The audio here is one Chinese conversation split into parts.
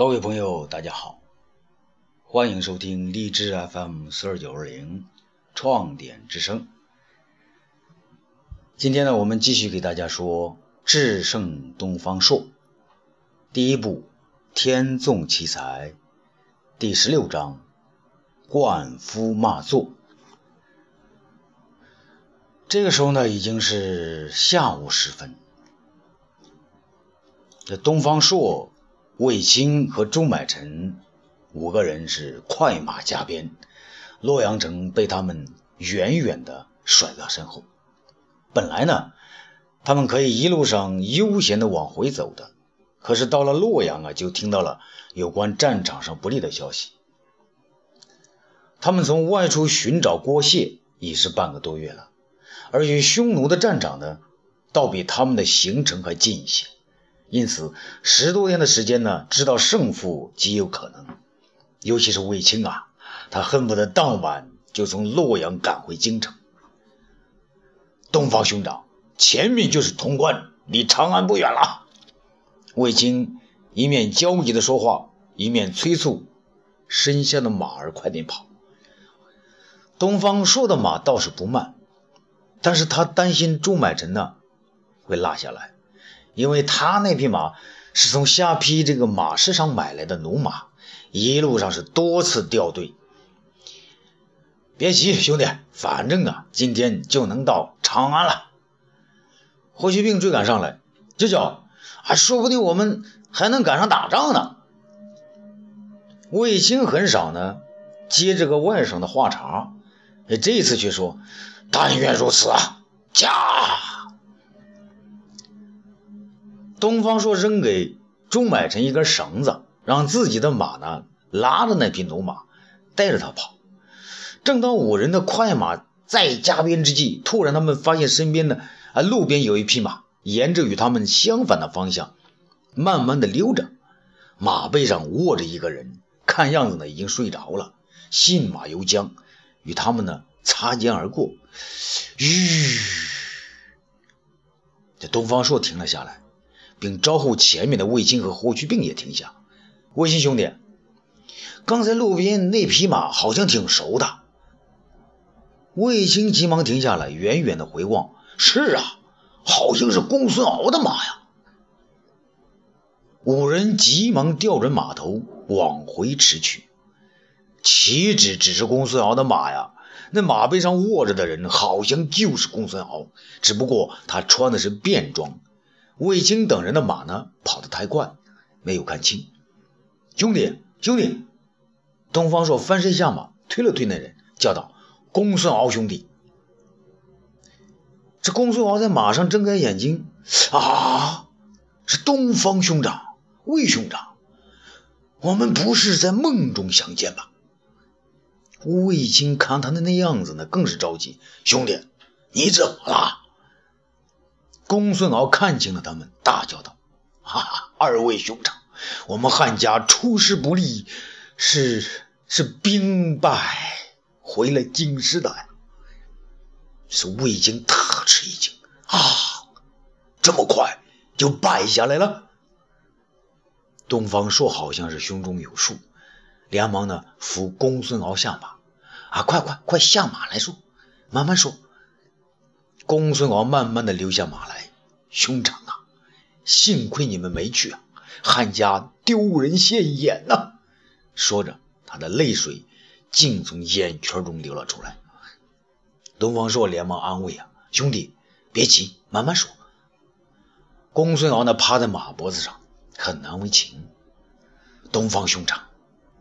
各位朋友，大家好，欢迎收听荔枝 FM 四二九二零创点之声。今天呢，我们继续给大家说《智胜东方朔》第一部《天纵奇才》第十六章《灌夫骂作》。这个时候呢，已经是下午时分。这东方朔、卫青和朱买臣五个人是快马加鞭，洛阳城被他们远远的甩在身后。本来呢，他们可以一路上悠闲的往回走的，可是到了洛阳啊，就听到了有关战场上不利的消息。他们从外出寻找郭谢已是半个多月了。而与匈奴的战场呢，倒比他们的行程还近一些，因此十多天的时间呢，知道胜负极有可能。尤其是卫青啊，他恨不得当晚就从洛阳赶回京城。东方兄长，前面就是潼关，离长安不远了。卫青一面焦急的说话，一面催促身下的马儿快点跑。东方朔的马倒是不慢。但是他担心朱买臣呢会落下来，因为他那匹马是从下邳这个马市上买来的奴马，一路上是多次掉队。别急，兄弟，反正啊，今天就能到长安了。霍去病追赶上来，舅舅，还说不定我们还能赶上打仗呢。卫青很少呢接这个外甥的话茬，这次却说。但愿如此啊！驾！东方朔扔给朱买臣一根绳子，让自己的马呢拉着那匹奴马，带着他跑。正当五人的快马在加鞭之际，突然他们发现身边的啊路边有一匹马，沿着与他们相反的方向，慢慢的溜着。马背上卧着一个人，看样子呢已经睡着了，信马由缰，与他们呢擦肩而过。吁！这东方朔停了下来，并招呼前面的卫青和霍去病也停下。卫青兄弟，刚才路边那匹马好像挺熟的。卫青急忙停下来，远远的回望。是啊，好像是公孙敖的马呀。五人急忙调转马头往回驰去。岂止只是公孙敖的马呀！那马背上卧着的人，好像就是公孙敖，只不过他穿的是便装。卫青等人的马呢，跑得太快，没有看清。兄弟，兄弟！东方朔翻身下马，推了推那人，叫道：“公孙敖兄弟！”这公孙敖在马上睁开眼睛，啊，是东方兄长，魏兄长，我们不是在梦中相见吧？卫青看他的那样子呢，更是着急。兄弟，你怎么了？公孙敖看清了他们，大叫道：“哈哈，二位兄长，我们汉家出师不利，是是兵败回了京师的。”是卫青大吃一惊啊！这么快就败下来了？东方朔好像是胸中有数。连忙呢扶公孙敖下马，啊，快快快下马来说，慢慢说。公孙敖慢慢的流下马来，兄长啊，幸亏你们没去啊，汉家丢人现眼呐！说着，他的泪水竟从眼圈中流了出来。东方朔连忙安慰啊，兄弟别急，慢慢说。公孙敖呢趴在马脖子上，很难为情。东方兄长。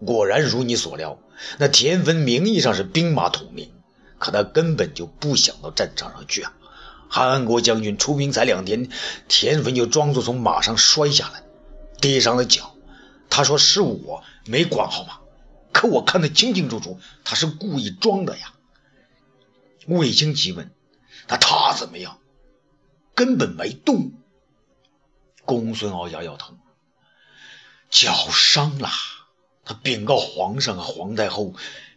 果然如你所料，那田汾名义上是兵马统领，可他根本就不想到战场上去啊！韩国将军出兵才两天，田汾就装作从马上摔下来，跌伤了脚。他说是我没管好马，可我看得清清楚楚，他是故意装的呀。卫青急问：“那他怎么样？”根本没动。公孙敖摇摇头：“脚伤了。”他禀告皇上和皇太后，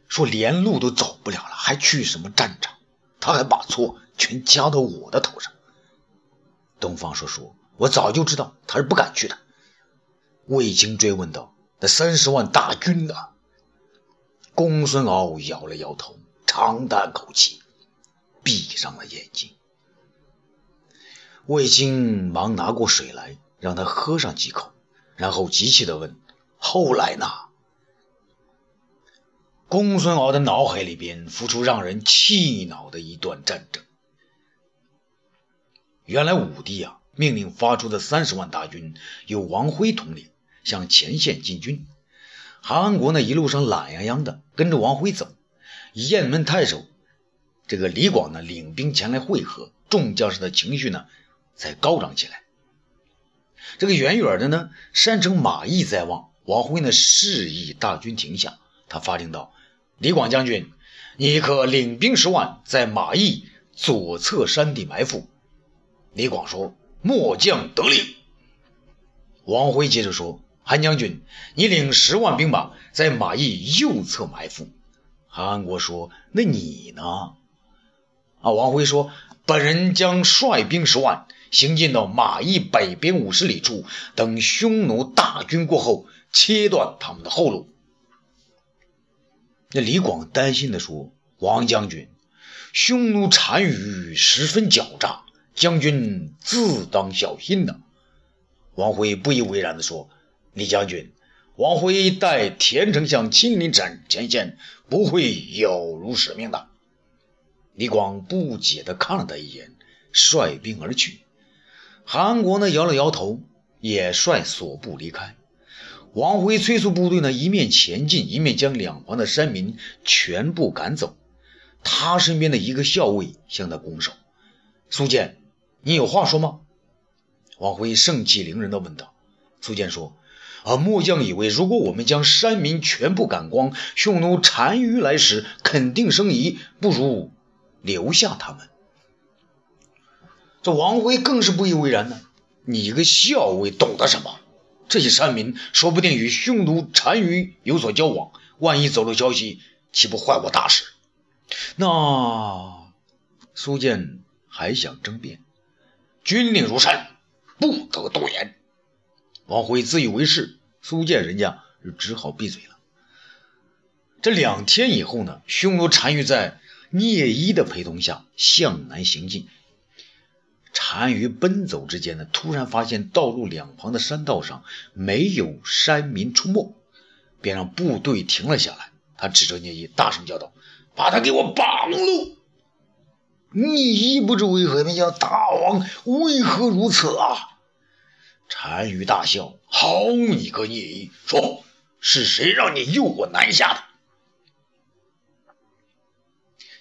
说连路都走不了了，还去什么战场？他还把错全加到我的头上。东方朔说：“我早就知道他是不敢去的。”卫青追问道：“那三十万大军呢？公孙敖摇了摇头，长叹口气，闭上了眼睛。卫青忙拿过水来，让他喝上几口，然后急切地问：“后来呢？”公孙敖的脑海里边浮出让人气恼的一段战争。原来武帝啊，命令发出的三十万大军由王辉统领，向前线进军。韩安国呢，一路上懒洋洋的跟着王辉走。雁门太守这个李广呢，领兵前来会合，众将士的情绪呢，才高涨起来。这个远远的呢，山城马邑在望，王辉呢，示意大军停下，他发令道。李广将军，你可领兵十万，在马邑左侧山地埋伏。李广说：“末将得令。”王辉接着说：“韩将军，你领十万兵马，在马邑右侧埋伏。”韩安国说：“那你呢？”啊，王辉说：“本人将率兵十万，行进到马邑北边五十里处，等匈奴大军过后，切断他们的后路。”那李广担心地说：“王将军，匈奴单于十分狡诈，将军自当小心呐。”王辉不以为然地说：“李将军，王辉待田丞相亲临斩前线，不会有辱使命的。”李广不解地看了他一眼，率兵而去。韩国呢，摇了摇头，也率所部离开。王辉催促部队呢，一面前进，一面将两旁的山民全部赶走。他身边的一个校尉向他拱手：“苏建，你有话说吗？”王辉盛气凌人地问道。苏建说：“啊，末将以为，如果我们将山民全部赶光，匈奴单于来时肯定生疑，不如留下他们。”这王辉更是不以为然呢。你一个校尉懂得什么？这些山民说不定与匈奴单于有所交往，万一走漏消息，岂不坏我大事？那苏建还想争辩，军令如山，不得多言。王辉自以为是，苏建人家只好闭嘴了。这两天以后呢，匈奴单于在聂一的陪同下向南行进。单于奔走之间呢，突然发现道路两旁的山道上没有山民出没，便让部队停了下来。他指着聂一，大声叫道：“把他给我绑喽！”聂一不知为何，便叫：“大王为何如此啊？”单于大笑：“好你个聂一，说是谁让你诱我南下的？”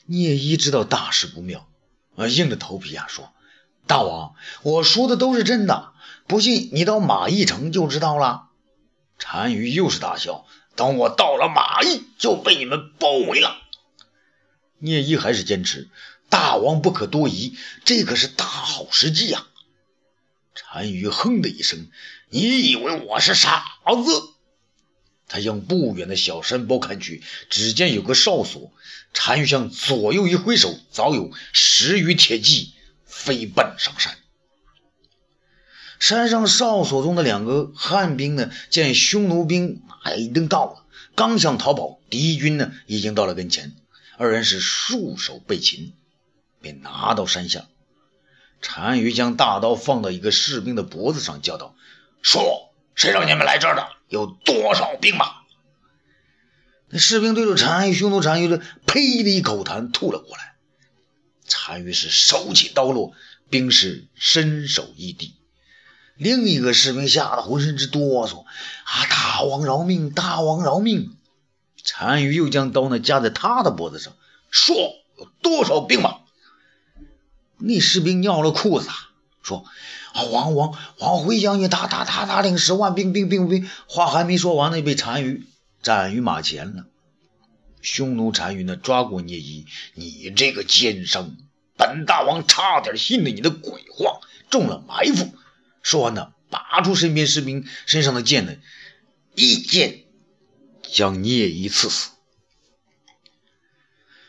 聂一知道大事不妙，啊，硬着头皮啊说。大王，我说的都是真的，不信你到马邑城就知道了。单于又是大笑，等我到了马邑，就被你们包围了。聂一还是坚持，大王不可多疑，这可是大好时机呀。单于哼的一声，你以为我是傻子？他向不远的小山包看去，只见有个哨所。单于向左右一挥手，早有十余铁骑。飞奔上山，山上哨所中的两个汉兵呢，见匈奴兵已经到了，刚想逃跑，敌军呢已经到了跟前，二人是束手被擒，便拿到山下。单于将大刀放到一个士兵的脖子上，叫道：“说，谁让你们来这儿的？有多少兵马？”那士兵对着单于，匈奴单于的呸的一口痰吐了过来。单于是手起刀落，兵士身首异地。另一个士兵吓得浑身直哆嗦：“啊，大王饶命！大王饶命！”单于又将刀呢架在他的脖子上，说：“有多少兵马？”那士兵尿了裤子，说：“啊，王王王辉将军，他他他他领十万兵兵兵兵。”话还没说完呢，被单于斩于马前了。匈奴单于呢，抓过聂一，你这个奸商！本大王差点信了你的鬼话，中了埋伏。说完呢，拔出身边士兵身上的剑呢，一剑将聂一刺死。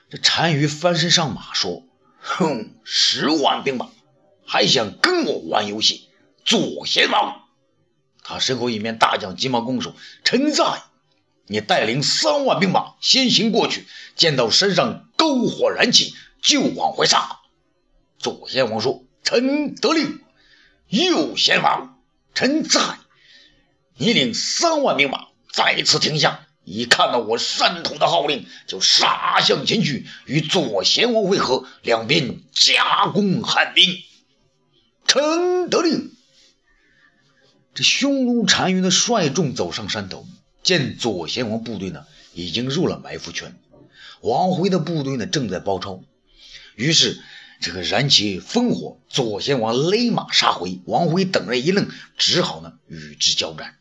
这单于翻身上马说：“哼，十万兵马，还想跟我玩游戏？左贤王，他身后一面大将急忙拱手：“臣在。”你带领三万兵马先行过去，见到山上篝火燃起，就往回杀。左贤王说：“臣得令。”右贤王，臣在。你领三万兵马再次停下，一看到我山统的号令，就杀向前去，与左贤王会合，两边夹攻汉兵。臣得令。这匈奴单于的率众走上山头。见左贤王部队呢，已经入了埋伏圈，王辉的部队呢正在包抄，于是这个燃起烽火，左贤王勒马杀回，王辉等人一愣，只好呢与之交战。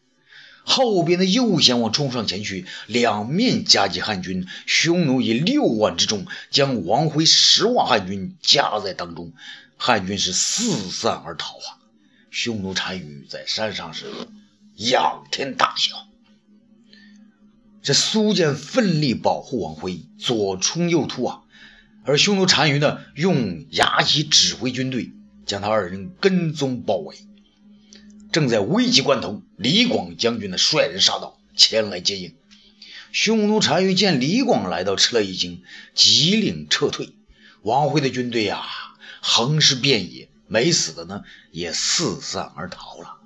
后边的右贤王冲上前去，两面夹击汉军，匈奴以六万之众将王辉十万汉军夹在当中，汉军是四散而逃啊！匈奴单于在山上是仰天大笑。这苏建奋力保护王辉，左冲右突啊！而匈奴单于呢，用牙旗指挥军队，将他二人跟踪包围。正在危急关头，李广将军呢率人杀到，前来接应。匈奴单于见李广来到，吃了一惊，急领撤退。王辉的军队呀，横尸遍野，没死的呢也四散而逃了。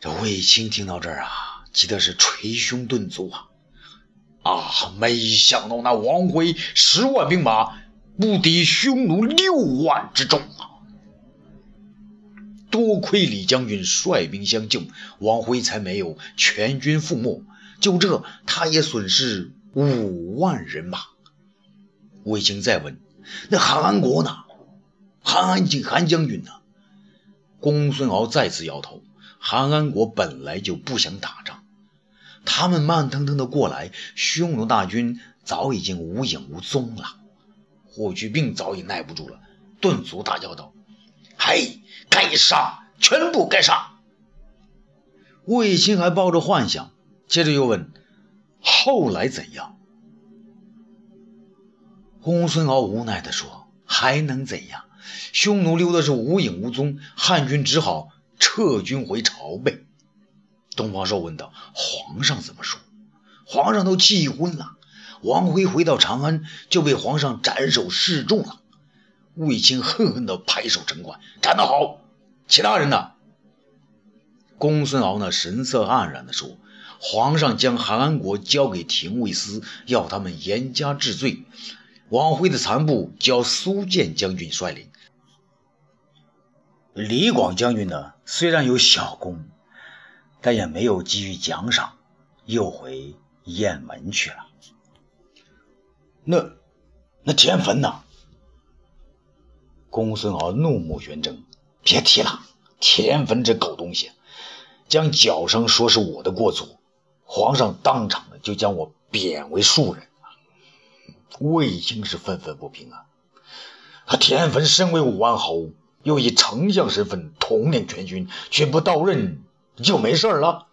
这卫青听到这儿啊。急得是捶胸顿足啊！啊，没想到那王辉十万兵马不敌匈奴六万之众啊！多亏李将军率兵相救，王辉才没有全军覆没。就这，他也损失五万人马。卫青再问：“那韩安国呢？韩安景、韩将军呢？”公孙敖再次摇头：“韩安国本来就不想打仗。”他们慢腾腾的过来，匈奴大军早已经无影无踪了。霍去病早已耐不住了，顿足大叫道：“嘿，该杀，全部该杀！”卫青还抱着幻想，接着又问：“后来怎样？”公孙敖无奈地说：“还能怎样？匈奴溜的是无影无踪，汉军只好撤军回朝呗。”东方朔问道：“皇上怎么说？”皇上都气昏了。王辉回到长安，就被皇上斩首示众了。卫青恨恨地拍手称快：“斩得好！其他人呢？”公孙敖呢，神色黯然地说：“皇上将韩安国交给廷尉司，要他们严加治罪。王辉的残部交苏建将军率领。李广将军呢，虽然有小功。”但也没有给予奖赏，又回雁门去了。那那田汾呢？公孙敖怒目圆睁，别提了。田汾这狗东西，将脚伤说是我的过错，皇上当场的就将我贬为庶人。卫青是愤愤不平啊！他田汾身为武安侯，又以丞相身份统领全军，却不到任。就没事了。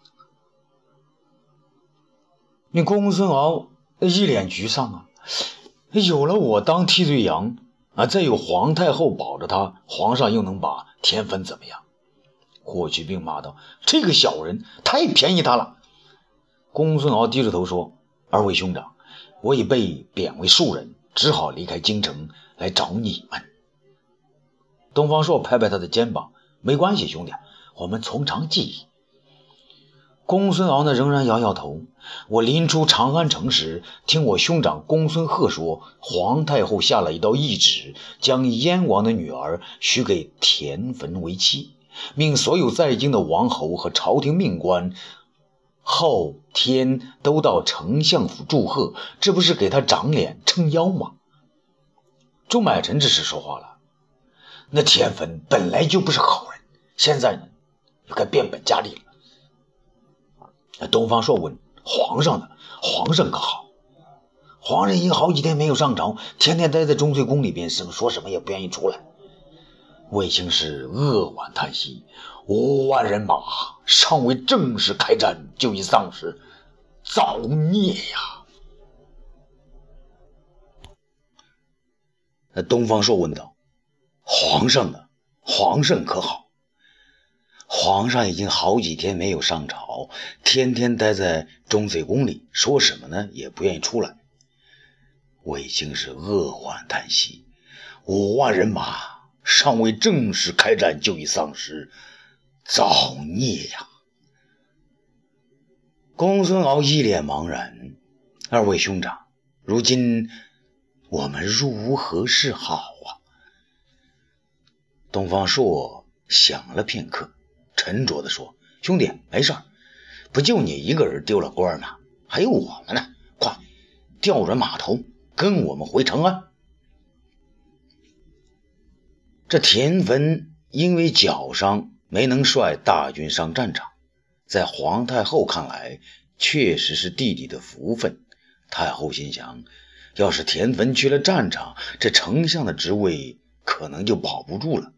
你公孙敖一脸沮丧啊！有了我当替罪羊啊，再有皇太后保着他，皇上又能把田汾怎么样？霍去病骂道：“这个小人太便宜他了。”公孙敖低着头说：“二位兄长，我已被贬为庶人，只好离开京城来找你们。”东方朔拍拍他的肩膀：“没关系，兄弟，我们从长计议。”公孙敖呢，仍然摇摇头。我临出长安城时，听我兄长公孙贺说，皇太后下了一道懿旨，将燕王的女儿许给田汾为妻，命所有在京的王侯和朝廷命官后天都到丞相府祝贺，这不是给他长脸撑腰吗？朱买臣这时说话了：“那田汾本来就不是好人，现在呢，又该变本加厉了。”那东方朔问皇上呢？皇上可好？皇上已经好几天没有上朝，天天待在钟粹宫里边，什么说什么也不愿意出来。卫青是扼腕叹息：五万人马尚未正式开战，就已丧失，造孽呀！那东方朔问道：“皇上呢？皇上可好？”皇上已经好几天没有上朝，天天待在中水宫里，说什么呢也不愿意出来。卫青是扼腕叹息：“五万人马尚未正式开战，就已丧失，造孽呀！”公孙敖一脸茫然：“二位兄长，如今我们如何是好啊？”东方朔想了片刻，沉着地说：“兄弟，没事不就你一个人丢了官吗？还有我们呢！快调转马头！”跟我们回长安。这田汾因为脚伤没能率大军上战场，在皇太后看来，确实是弟弟的福分。太后心想，要是田汾去了战场，这丞相的职位可能就保不住了。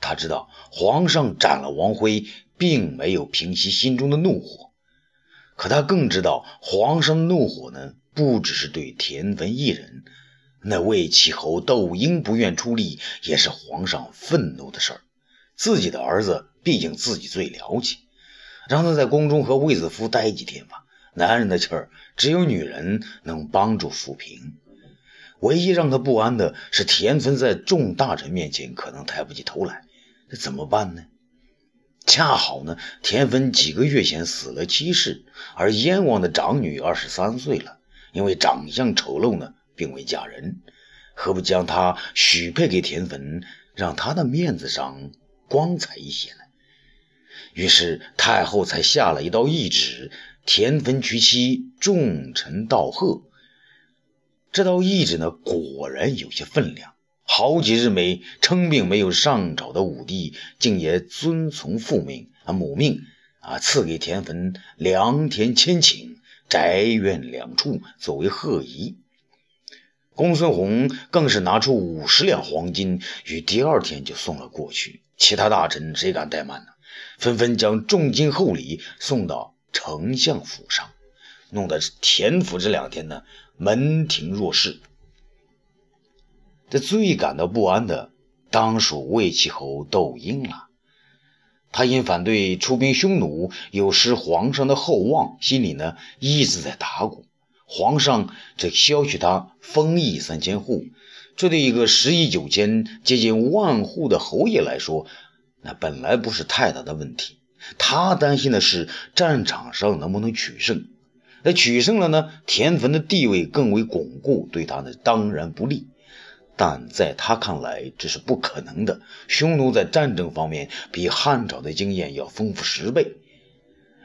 他知道皇上斩了王辉，并没有平息心中的怒火，可他更知道皇上的怒火呢？不只是对田汾一人，那魏齐侯窦婴不愿出力，也是皇上愤怒的事儿。自己的儿子，毕竟自己最了解，让他在宫中和卫子夫待几天吧。男人的气儿，只有女人能帮助抚平。唯一让他不安的是，田汾在众大臣面前可能抬不起头来，这怎么办呢？恰好呢，田汾几个月前死了妻室，而燕王的长女二十三岁了。因为长相丑陋呢，并未嫁人，何不将她许配给田汾，让他的面子上光彩一些呢？于是太后才下了一道懿旨：田汾娶妻，众臣道贺。这道懿旨呢，果然有些分量。好几日没称病没有上朝的武帝，竟也遵从父命啊母命啊，赐给田汾良田千顷。宅院两处作为贺仪，公孙弘更是拿出五十两黄金，于第二天就送了过去。其他大臣谁敢怠慢呢？纷纷将重金厚礼送到丞相府上，弄得田府这两天呢门庭若市。这最感到不安的，当属魏齐侯窦婴了。他因反对出兵匈奴，有失皇上的厚望，心里呢一直在打鼓。皇上这削去他封邑三千户，这对一个十亿九千、接近万户的侯爷来说，那本来不是太大的问题。他担心的是战场上能不能取胜。那取胜了呢，田汾的地位更为巩固，对他呢当然不利。但在他看来，这是不可能的。匈奴在战争方面比汉朝的经验要丰富十倍。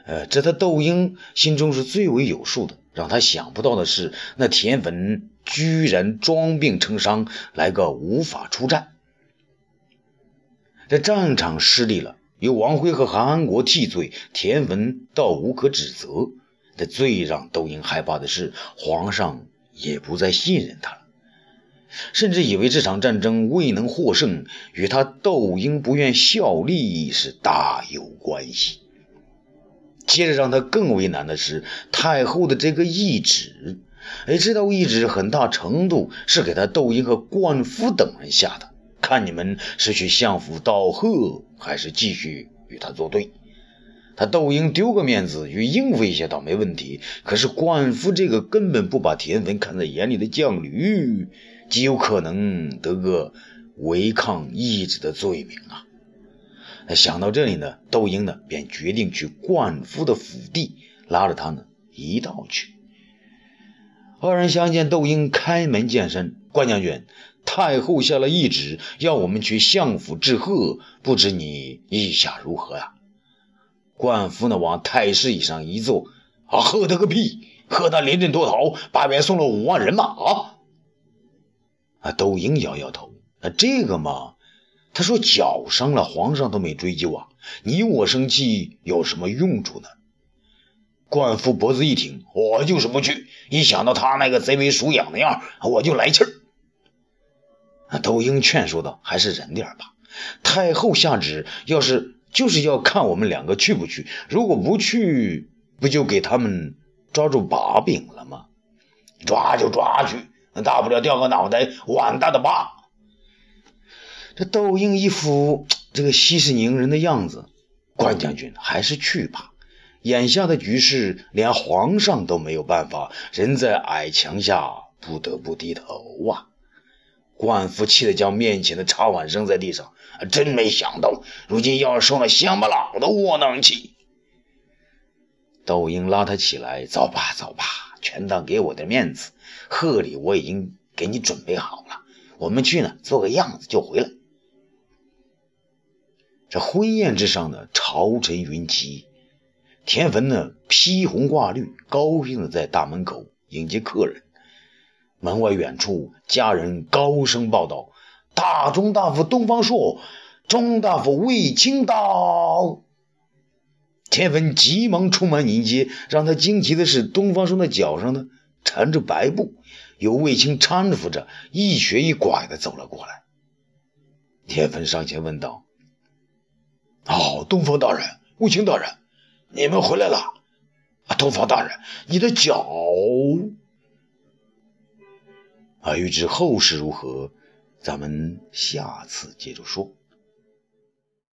呃，这他窦婴心中是最为有数的。让他想不到的是，那田文居然装病成伤，来个无法出战。这战场失利了，由王辉和韩安国替罪，田文倒无可指责。这最让窦婴害怕的是，皇上也不再信任他了。甚至以为这场战争未能获胜，与他窦婴不愿效力是大有关系。接着让他更为难的是太后的这个懿旨，哎，这道懿旨很大程度是给他窦婴和灌夫等人下的，看你们是去相府道贺，还是继续与他作对。他窦婴丢个面子与应付一下倒没问题，可是灌夫这个根本不把田汾看在眼里的将领。极有可能得个违抗懿旨的罪名啊！想到这里呢，窦婴呢便决定去灌夫的府邸，拉着他呢一道去。二人相见，窦婴开门见山：“关将军，太后下了懿旨，要我们去相府致贺，不知你意下如何呀？”灌夫呢往太师椅上一坐：“啊，贺他个屁！贺他临阵脱逃，八边送了五万人马啊！”啊，窦婴摇摇头。啊，这个嘛，他说脚伤了，皇上都没追究啊。你我生气有什么用处呢？冠夫脖子一挺，我就是不去。一想到他那个贼眉鼠眼的样，我就来气儿。啊，窦婴劝说道：“还是忍点吧。太后下旨，要是就是要看我们两个去不去。如果不去，不就给他们抓住把柄了吗？抓就抓去。”大不了掉个脑袋，碗大的疤。这窦婴一副这个息事宁人的样子，关将军还是去吧。眼下的局势，连皇上都没有办法，人在矮墙下，不得不低头啊！官府气得将面前的茶碗扔在地上，真没想到，如今要受了乡巴佬的窝囊气。窦婴拉他起来，走吧，走吧，全当给我的面子，贺礼我已经给你准备好了，我们去呢，做个样子就回来。这婚宴之上呢，朝臣云集。田汾呢，披红挂绿，高兴的在大门口迎接客人。门外远处，家人高声报道：“大中大夫东方朔，中大夫卫青到。”田汾急忙出门迎接。让他惊奇的是，东方朔的脚上呢缠着白布，由卫青搀扶着，一瘸一拐的走了过来。田汾上前问道：“哦，东方大人，卫青大人。”你们回来了，东方大人，你的脚。啊，欲知后事如何，咱们下次接着说。